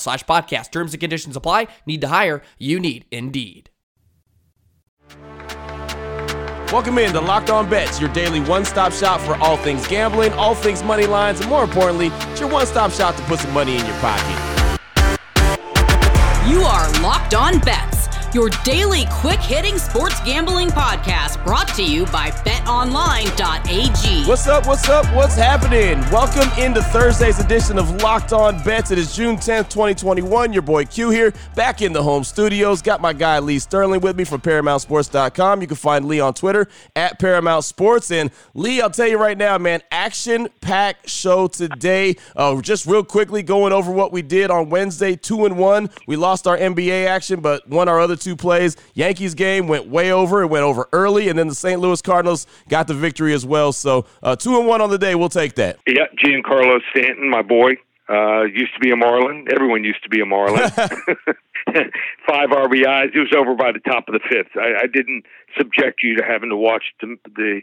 slash podcast. Terms and conditions apply. Need to hire? You need Indeed. Welcome in to Locked On Bets, your daily one-stop shop for all things gambling, all things money lines, and more importantly, it's your one-stop shop to put some money in your pocket. You are Locked On Bets your daily quick hitting sports gambling podcast brought to you by betonline.ag. What's up? What's up? What's happening? Welcome into Thursday's edition of Locked On Bets. It is June 10th, 2021. Your boy Q here, back in the home studios. Got my guy Lee Sterling with me from ParamountSports.com. You can find Lee on Twitter at Paramount Sports. And Lee, I'll tell you right now, man, action packed show today. Uh, just real quickly going over what we did on Wednesday, two and one. We lost our NBA action, but won our other two plays. Yankees game went way over. It went over early, and then the St. Louis Cardinals got the victory as well. So uh, two and one on the day. We'll take that. Yeah, Giancarlo Stanton, my boy, uh, used to be a Marlin. Everyone used to be a Marlin. Five RBIs. It was over by the top of the fifth. I, I didn't subject you to having to watch the, the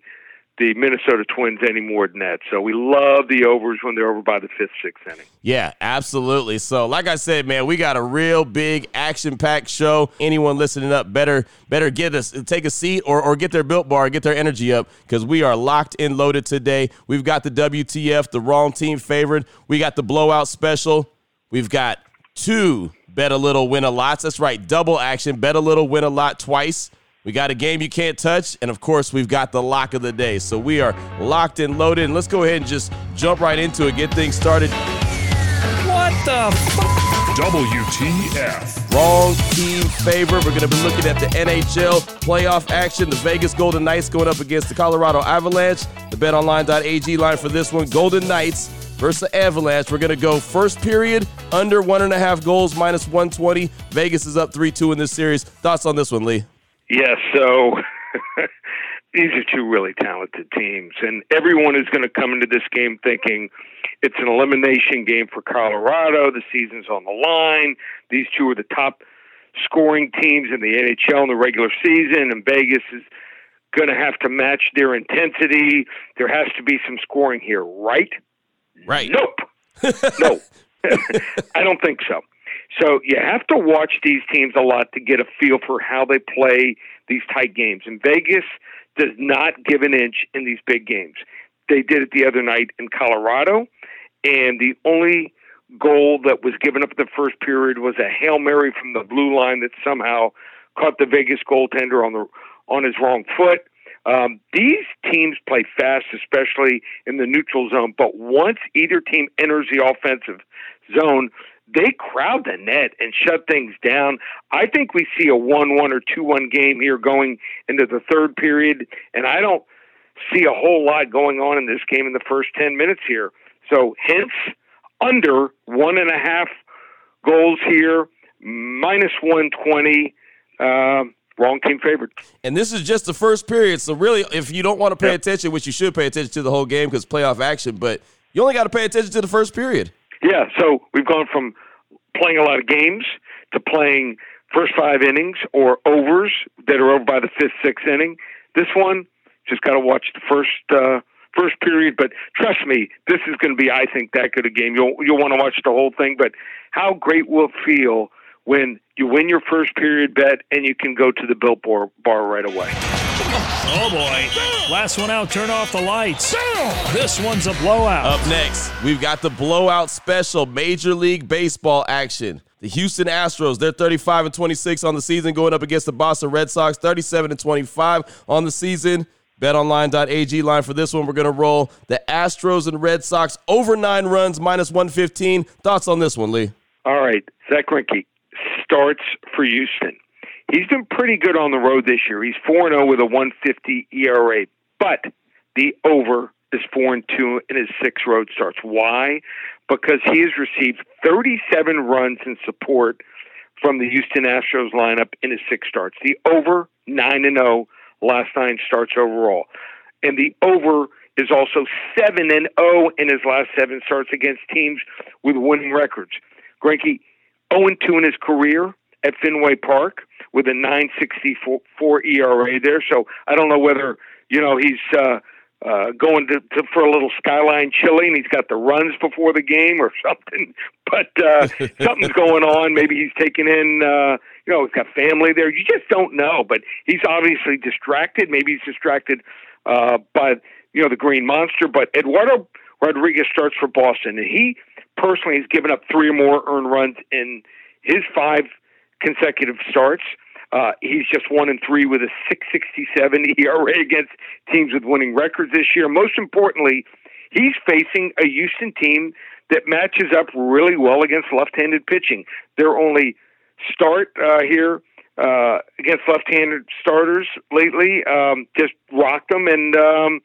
the Minnesota Twins any more than that. So we love the overs when they're over by the fifth, sixth inning. Yeah, absolutely. So like I said, man, we got a real big action-packed show. Anyone listening up better better get us take a seat or, or get their built bar, get their energy up because we are locked and loaded today. We've got the WTF, the wrong team favorite. We got the blowout special. We've got two bet a little, win a lot. That's right, double action, bet a little, win a lot twice. We got a game you can't touch, and of course, we've got the lock of the day. So we are locked and loaded. And let's go ahead and just jump right into it, get things started. What the WTF. Wrong team favor. We're going to be looking at the NHL playoff action. The Vegas Golden Knights going up against the Colorado Avalanche. The betonline.ag line for this one Golden Knights versus Avalanche. We're going to go first period under one and a half goals, minus 120. Vegas is up 3 2 in this series. Thoughts on this one, Lee? Yes, so these are two really talented teams, and everyone is going to come into this game thinking it's an elimination game for Colorado. The season's on the line. These two are the top scoring teams in the NHL in the regular season, and Vegas is going to have to match their intensity. There has to be some scoring here, right? Right. Nope. no. I don't think so. So you have to watch these teams a lot to get a feel for how they play these tight games. And Vegas does not give an inch in these big games. They did it the other night in Colorado, and the only goal that was given up in the first period was a hail mary from the blue line that somehow caught the Vegas goaltender on the on his wrong foot. Um, these teams play fast, especially in the neutral zone. But once either team enters the offensive zone, they crowd the net and shut things down. I think we see a 1 1 or 2 1 game here going into the third period, and I don't see a whole lot going on in this game in the first 10 minutes here. So, hence, under one and a half goals here, minus 120. Um, wrong team favored. And this is just the first period. So really, if you don't want to pay yep. attention, which you should pay attention to the whole game because playoff action, but you only got to pay attention to the first period. Yeah. So we've gone from playing a lot of games to playing first five innings or overs that are over by the fifth, sixth inning. This one just got to watch the first. Uh, first period. But trust me, this is going to be, I think, that good a game. You'll you'll want to watch the whole thing. But how great will it feel when you win your first period bet and you can go to the Built Bar, bar right away. Oh boy. Last one out, turn off the lights. This one's a blowout. Up next, we've got the blowout special Major League Baseball action. The Houston Astros, they're 35 and 26 on the season, going up against the Boston Red Sox, 37 and 25 on the season. BetOnline.ag line for this one. We're going to roll the Astros and Red Sox over nine runs, minus 115. Thoughts on this one, Lee? All right. Zack Greinke, starts for Houston. He's been pretty good on the road this year. He's 4 0 with a 150 ERA, but the over is 4 and 2 in his six road starts. Why? Because he has received 37 runs in support from the Houston Astros lineup in his six starts. The over 9 and 0 last nine starts overall. And the over is also 7 and 0 in his last seven starts against teams with winning records. Greinke 0 and 2 in his career at Fenway Park with a 9.64 ERA there. So I don't know whether you know he's uh, uh, going to, to for a little skyline chilling. He's got the runs before the game or something, but uh, something's going on. Maybe he's taking in. Uh, you know, he's got family there. You just don't know, but he's obviously distracted. Maybe he's distracted uh, by you know the Green Monster. But Eduardo Rodriguez starts for Boston, and he personally has given up three or more earned runs in his five consecutive starts. Uh, he's just one and three with a 667 ERA against teams with winning records this year. Most importantly, he's facing a Houston team that matches up really well against left-handed pitching. Their only start uh, here uh, against left-handed starters lately um, just rocked them, and um,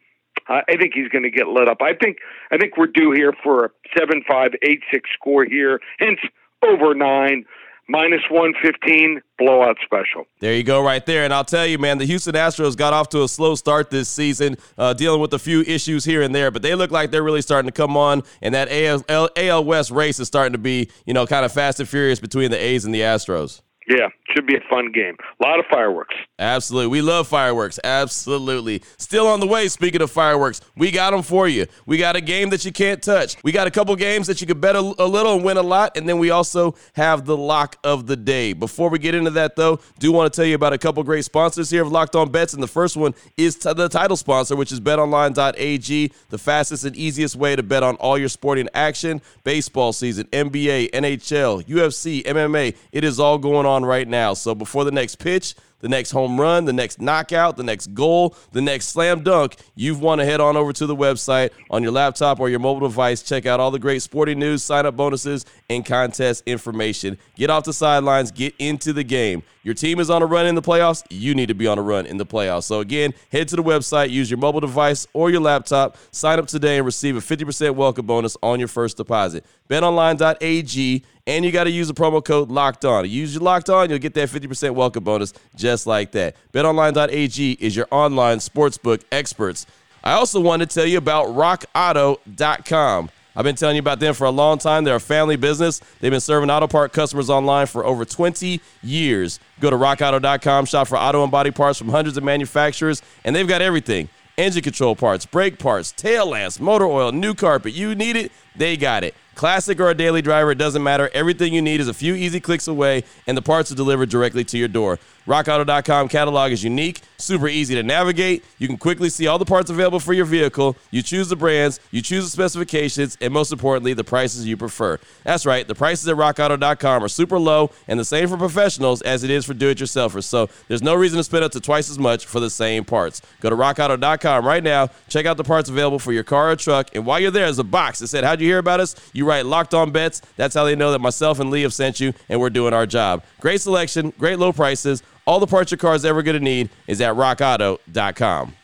I think he's going to get lit up. I think I think we're due here for a seven five eight six score here, hence over nine minus 115 blowout special. There you go, right there. And I'll tell you, man, the Houston Astros got off to a slow start this season, uh, dealing with a few issues here and there, but they look like they're really starting to come on. And that AL, AL West race is starting to be, you know, kind of fast and furious between the A's and the Astros. Yeah, should be a fun game. A lot of fireworks. Absolutely. We love fireworks. Absolutely. Still on the way, speaking of fireworks, we got them for you. We got a game that you can't touch. We got a couple games that you could bet a, a, little and win a lot. And then we also have the lock of the day. Before we get into that, though, do want to tell you about a couple great sponsors here of Locked On Bets. And the first one is the title sponsor, which is betonline.ag, the fastest and easiest way to bet on all your sporting action, baseball season, NBA, NHL, UFC, MMA. It is all going on right now. So before the next pitch, the next home run, the next knockout, the next goal, the next slam dunk, you've want to head on over to the website on your laptop or your mobile device. Check out all the great sporting news, sign up bonuses, and contest information. Get off the sidelines, get into the game. Your team is on a run in the playoffs. You need to be on a run in the playoffs. So, again, head to the website, use your mobile device or your laptop, sign up today, and receive a 50% welcome bonus on your first deposit. BetOnline.ag, and you got to use the promo code Locked On. Use your Locked On, you'll get that 50% welcome bonus just like that. BetOnline.ag is your online sportsbook experts. I also want to tell you about RockAuto.com. I've been telling you about them for a long time. They're a family business. They've been serving auto part customers online for over 20 years. Go to rockauto.com, shop for auto and body parts from hundreds of manufacturers, and they've got everything engine control parts, brake parts, tail lamps, motor oil, new carpet. You need it, they got it. Classic or a daily driver, it doesn't matter. Everything you need is a few easy clicks away, and the parts are delivered directly to your door. RockAuto.com catalog is unique, super easy to navigate. You can quickly see all the parts available for your vehicle. You choose the brands, you choose the specifications, and most importantly, the prices you prefer. That's right, the prices at RockAuto.com are super low and the same for professionals as it is for do-it-yourselfers. So there's no reason to spend up to twice as much for the same parts. Go to RockAuto.com right now. Check out the parts available for your car or truck, and while you're there, there's a box that said, "How'd you hear about us?" You write "Locked On Bets." That's how they know that myself and Lee have sent you, and we're doing our job. Great selection, great low prices. All the parts your car's ever going to need is at rockauto.com.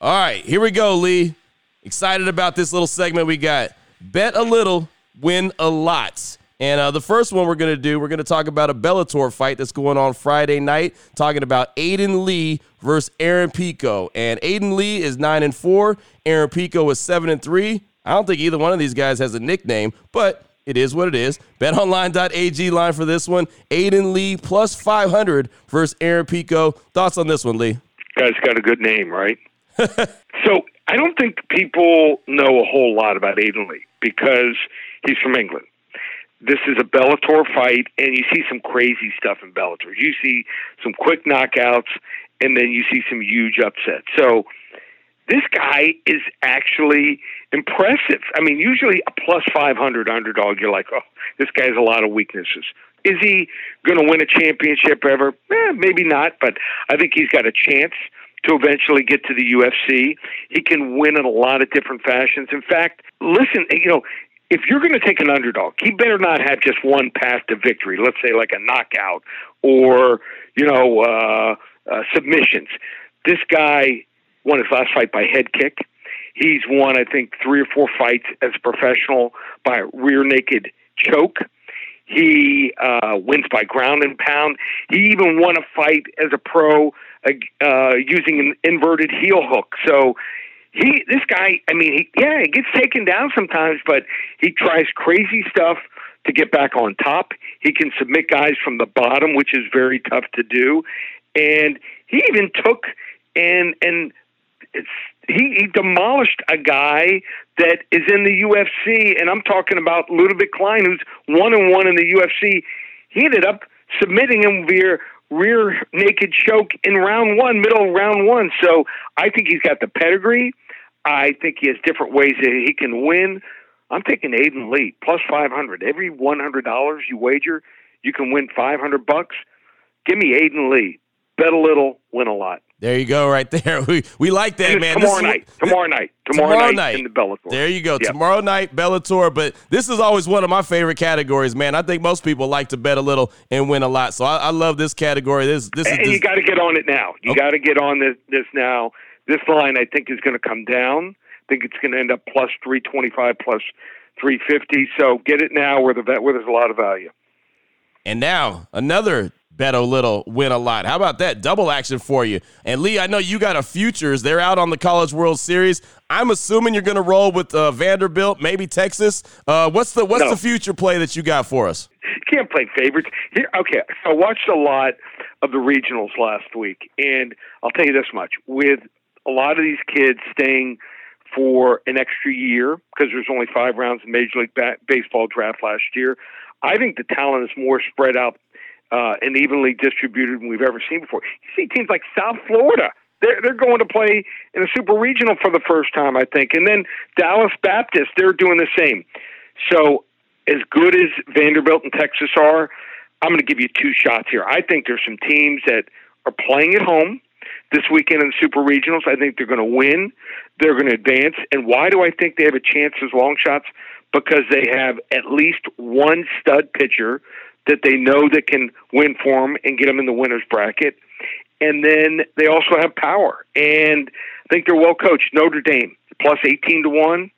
All right, here we go, Lee. Excited about this little segment we got. Bet a little, win a lot. And uh, the first one we're going to do, we're going to talk about a Bellator fight that's going on Friday night, talking about Aiden Lee versus Aaron Pico. And Aiden Lee is 9 and 4, Aaron Pico is 7 and 3. I don't think either one of these guys has a nickname, but it is what it is. BetOnline.ag line for this one. Aiden Lee plus 500 versus Aaron Pico. Thoughts on this one, Lee? Guy's got a good name, right? so I don't think people know a whole lot about Aiden Lee because he's from England. This is a Bellator fight, and you see some crazy stuff in Bellator. You see some quick knockouts, and then you see some huge upsets. So this guy is actually impressive. I mean, usually a plus 500 underdog, you're like, oh, this guy has a lot of weaknesses. Is he going to win a championship ever? Eh, maybe not, but I think he's got a chance to eventually get to the UFC. He can win in a lot of different fashions. In fact, listen, you know, if you're going to take an underdog, he better not have just one path to victory. Let's say like a knockout or you know uh, uh, submissions. This guy won his last fight by head kick. He's won, I think, three or four fights as a professional by rear naked choke. He uh, wins by ground and pound. He even won a fight as a pro uh, using an inverted heel hook. So he, this guy, I mean, he, yeah, he gets taken down sometimes, but he tries crazy stuff to get back on top. He can submit guys from the bottom, which is very tough to do. And he even took and and he, he demolished a guy that is in the UFC, and I'm talking about Ludovit Klein, who's one and one in the UFC. He ended up submitting him via rear naked choke in round one, middle of round one. So I think he's got the pedigree. I think he has different ways that he can win. I'm taking Aiden Lee plus 500. Every $100 you wager, you can win 500 bucks. Give me Aiden Lee. Bet a little, win a lot. There you go, right there. We we like that, man. Tomorrow night. Tomorrow night. Tomorrow, tomorrow night, in the Bellator. There you go. Yep. Tomorrow night, Bellator. But this is always one of my favorite categories, man. I think most people like to bet a little and win a lot. So I, I love this category. This this and is. And you got to get on it now. You okay. got to get on this this now. This line, I think, is going to come down. I think it's going to end up plus three twenty five, plus three fifty. So get it now, where the where there's a lot of value. And now another bet a little, win a lot. How about that double action for you? And Lee, I know you got a futures. They're out on the College World Series. I'm assuming you're going to roll with uh, Vanderbilt, maybe Texas. Uh, what's the what's no. the future play that you got for us? You can't play favorites. Here, okay, so I watched a lot of the regionals last week, and I'll tell you this much: with a lot of these kids staying for an extra year because there's only five rounds in Major League ba- Baseball draft last year. I think the talent is more spread out uh, and evenly distributed than we've ever seen before. You see teams like South Florida. They're, they're going to play in a super regional for the first time, I think. And then Dallas Baptist, they're doing the same. So, as good as Vanderbilt and Texas are, I'm going to give you two shots here. I think there's some teams that are playing at home this weekend in the super regionals. I think they're going to win. They're going to advance. And why do I think they have a chance as long shots? Because they have at least one stud pitcher that they know that can win for them and get them in the winners bracket. And then they also have power, and I think they're well coached. Notre Dame plus eighteen to one.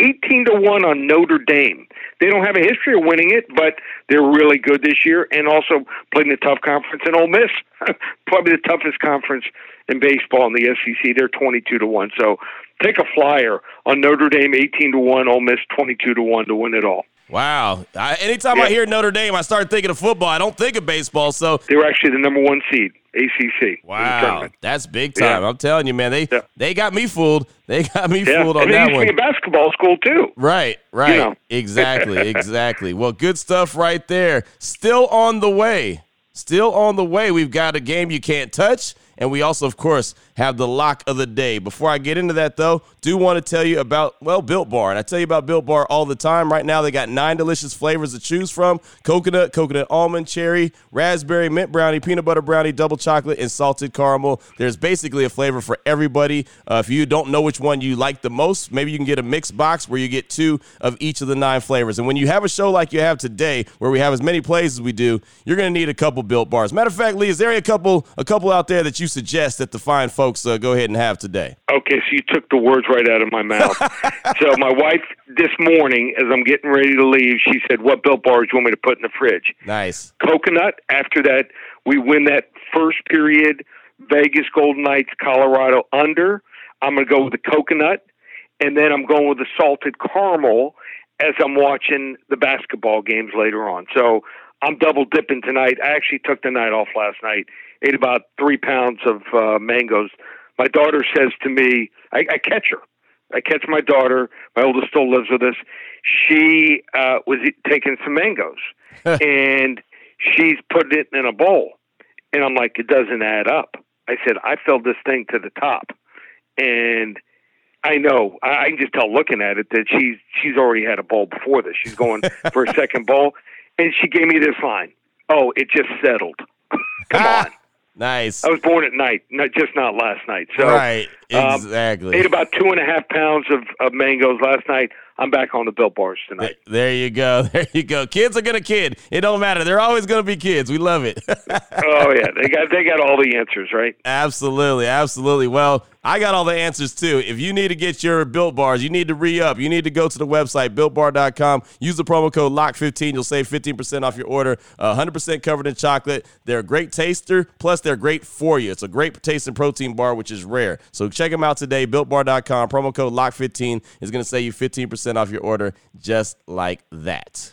18 to 1 on Notre Dame. They don't have a history of winning it, but they're really good this year and also playing in a tough conference. And Ole Miss, probably the toughest conference in baseball in the SEC. They're 22 to 1. So take a flyer on Notre Dame 18 to 1, Ole Miss 22 to 1 to win it all. Wow. I, anytime yeah. I hear Notre Dame, I start thinking of football. I don't think of baseball. So they were actually the number one seed, ACC. Wow, that's big time. Yeah. I'm telling you, man. They yeah. they got me fooled. They got me fooled on and that one. basketball school too. Right, right. You know. exactly, exactly. Well, good stuff right there. Still on the way. Still on the way. We've got a game you can't touch and we also, of course, have the lock of the day. Before I get into that, though, do want to tell you about, well, Built Bar. And I tell you about Built Bar all the time. Right now, they got nine delicious flavors to choose from coconut, coconut almond, cherry, raspberry, mint brownie, peanut butter brownie, double chocolate, and salted caramel. There's basically a flavor for everybody. Uh, if you don't know which one you like the most, maybe you can get a mixed box where you get two of each of the nine flavors. And when you have a show like you have today, where we have as many plays as we do, you're going to need a couple Built Bars. Matter of fact, Lee, is there a couple, a couple out there that you suggest that the fine folks folks uh, go ahead and have today? Okay, so you took the words right out of my mouth. so my wife this morning, as I'm getting ready to leave, she said, "What Built bars do you want me to put in the fridge?" Nice. Coconut. After that, we win that first period. Vegas Golden Knights, Colorado under. I'm going to go with the coconut, and then I'm going with the salted caramel as I'm watching the basketball games later on. So I'm double dipping tonight. I actually took the night off last night. Ate about three pounds of uh, mangoes. My daughter says to me, I, I catch her. I catch my daughter. My oldest still lives with us. She uh, was taking some mangoes, and she's putting it in a bowl. And I'm like, it doesn't add up. I said, I filled this thing to the top, and I know. I can just tell looking at it that she's she's already had a bowl before this. She's going for a second bowl, and she gave me this line. Oh, it just settled. Come on. Nice. I was born at night, not just not last night. So right, um, exactly. ate about two and a half pounds of, of mangoes last night. I'm back on the Built Bars tonight. There you go. There you go. Kids are gonna kid. It don't matter. They're always gonna be kids. We love it. oh yeah, they got they got all the answers, right? Absolutely, absolutely. Well, I got all the answers too. If you need to get your built bars, you need to re up. You need to go to the website builtbar.com. Use the promo code LOCK15. You'll save 15% off your order. Uh, 100% covered in chocolate. They're a great taster. Plus, they're great for you. It's a great taste and protein bar, which is rare. So check them out today. Builtbar.com. Promo code LOCK15 is going to save you 15% off your order, just like that.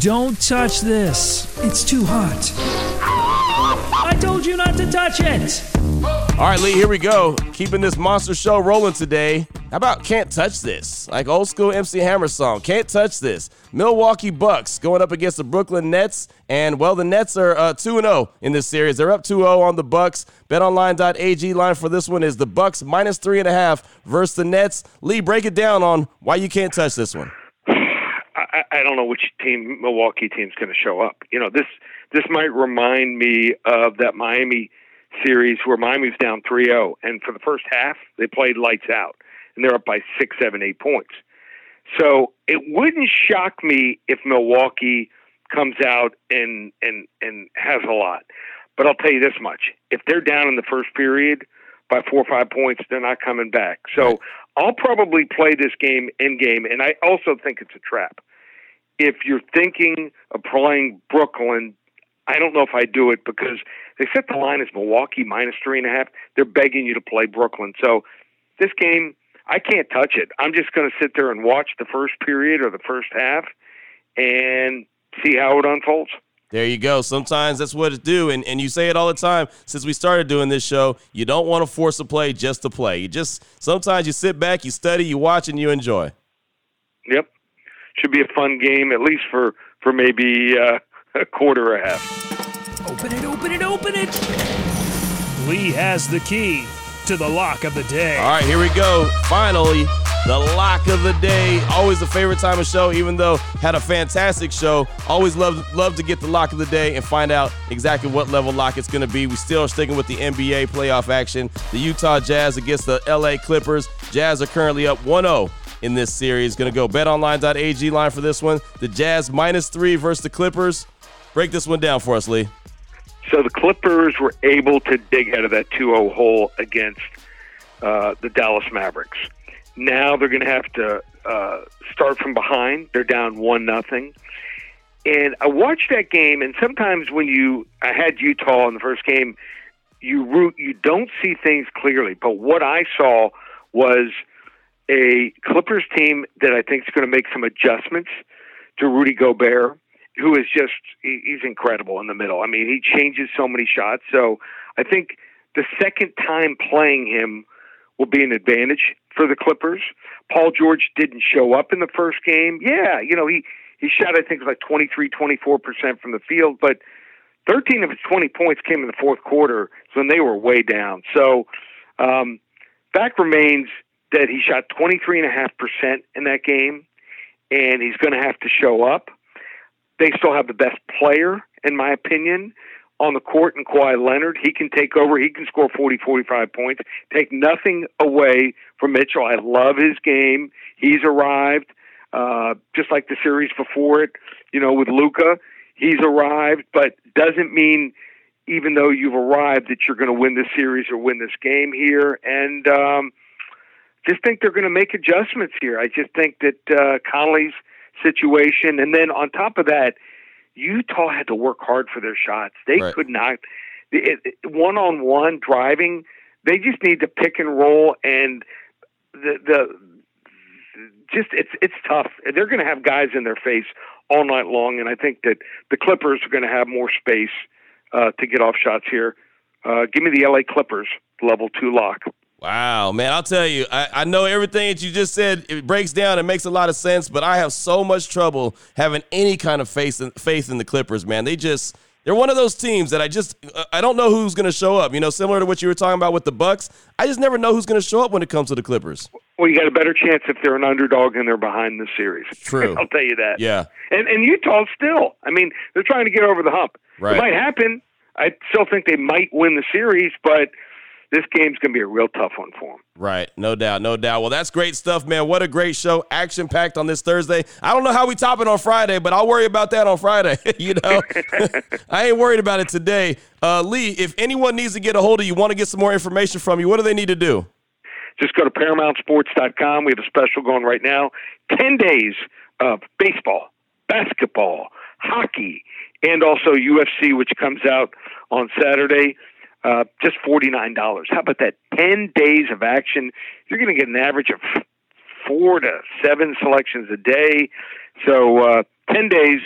Don't touch this. It's too hot. I told you not to touch it. All right, Lee, here we go. Keeping this monster show rolling today. How about Can't Touch This? Like old school MC Hammer song. Can't Touch This. Milwaukee Bucks going up against the Brooklyn Nets. And, well, the Nets are uh, 2 0 in this series. They're up 2 0 on the Bucks. BetOnline.ag line for this one is the Bucks minus 3.5 versus the Nets. Lee, break it down on why you can't touch this one. I, I don't know which team Milwaukee team's going to show up. You know, this this might remind me of that Miami series where Miami's down 3-0, and for the first half they played lights out, and they're up by six, seven, eight points. So it wouldn't shock me if Milwaukee comes out and and and has a lot. But I'll tell you this much: if they're down in the first period by four or five points, they're not coming back. So I'll probably play this game in game, and I also think it's a trap. If you're thinking of playing Brooklyn, I don't know if I do it because they set the line as Milwaukee minus three and a half. They're begging you to play Brooklyn. So this game, I can't touch it. I'm just going to sit there and watch the first period or the first half and see how it unfolds. There you go. Sometimes that's what it do, and, and you say it all the time since we started doing this show. You don't want to force a play just to play. You just sometimes you sit back, you study, you watch, and you enjoy. Yep, should be a fun game at least for for maybe uh, a quarter or a half. Open it, open it, open it. Lee has the key to the lock of the day. All right, here we go. Finally, the lock of the day. Always a favorite time of show, even though had a fantastic show. Always love love to get the lock of the day and find out exactly what level lock it's going to be. We still are sticking with the NBA playoff action. The Utah Jazz against the LA Clippers. Jazz are currently up 1-0 in this series. Going to go betonline.ag line for this one. The Jazz minus three versus the Clippers. Break this one down for us, Lee. So the Clippers were able to dig out of that 2-0 hole against uh, the Dallas Mavericks. Now they're going to have to uh, start from behind. They're down one nothing. And I watched that game, and sometimes when you, I had Utah in the first game, you root, you don't see things clearly. But what I saw was a Clippers team that I think is going to make some adjustments to Rudy Gobert, who is just he, he's incredible in the middle. I mean, he changes so many shots. So I think the second time playing him will be an advantage for the Clippers. Paul George didn't show up in the first game. Yeah, you know, he he shot I think like 23 24% from the field, but 13 of his 20 points came in the fourth quarter when they were way down. So, um, fact remains that he shot 23.5% in that game, and he's going to have to show up. They still have the best player, in my opinion, on the court in Kawhi Leonard. He can take over. He can score 40, 45 points. Take nothing away from Mitchell. I love his game. He's arrived, uh, just like the series before it, you know, with Luka. He's arrived, but doesn't mean even though you've arrived that you're going to win this series or win this game here. And um, just think they're going to make adjustments here. I just think that uh, Conley's situation, and then on top of that, Utah had to work hard for their shots. They Right. could not one on one driving. They just need to pick and roll, and the the just it's it's tough. They're going to have guys in their face all night long, and I think that the Clippers are going to have more space uh, to get off shots here. Uh, give me the LA Clippers level two lock. Wow, man, I'll tell you, I, I know everything that you just said. It breaks down. It makes a lot of sense, but I have so much trouble having any kind of faith in, faith in the Clippers, man. They just they're one of those teams that I just I don't know who's going to show up. You know, similar to what you were talking about with the Bucks. I just never know who's going to show up when it comes to the Clippers. Well, you got a better chance if they're an underdog and they're behind the series. True. I'll tell you that. Yeah. And and Utah still. I mean, they're trying to get over the hump. Right. It might happen. I still think they might win the series, but this game's going to be a real tough one for them. Right, no doubt, no doubt. Well, that's great stuff, man. What a great show, action packed on this Thursday. I don't know how we top it on Friday, but I'll worry about that on Friday. you know, I ain't worried about it today. Uh, Lee, if anyone needs to get a hold of you, want to get some more information from you, what do they need to do? Just go to ParamountSports.com. We have a special going right now. 10 days of baseball, basketball, hockey, and also UFC, which comes out on Saturday. Uh, just $49. How about that? 10 days of action. You're going to get an average of four to seven selections a day. So uh, 10 days,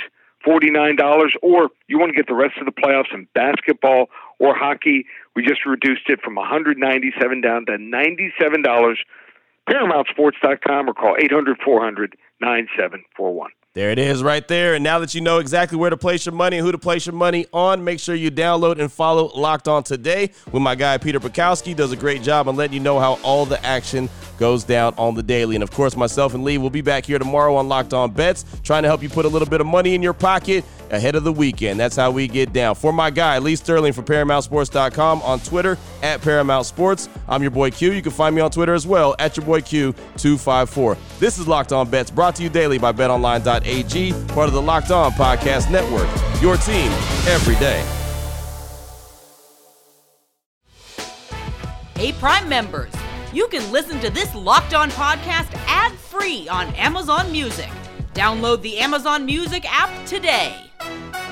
$49. Or you want to get the rest of the playoffs in basketball or hockey, we just reduced it from 197 down to $97. ParamountSports.com or call 800 400 9741. There it is right there. And now that you know exactly where to place your money and who to place your money on, make sure you download and follow Locked On today with my guy Peter Bukowski. Does a great job on letting you know how all the action goes down on the daily. And of course, myself and Lee will be back here tomorrow on Locked On Bets, trying to help you put a little bit of money in your pocket ahead of the weekend. That's how we get down. For my guy, Lee Sterling from ParamountSports.com on Twitter at Paramount Sports. I'm your boy Q. You can find me on Twitter as well at your boy Q254. This is Locked On Bets brought to you daily by BetOnline.ag, part of the Locked On Podcast Network. Your team every day. Hey, Prime members, you can listen to this Locked On podcast ad free on Amazon Music. Download the Amazon Music app today. Thank you.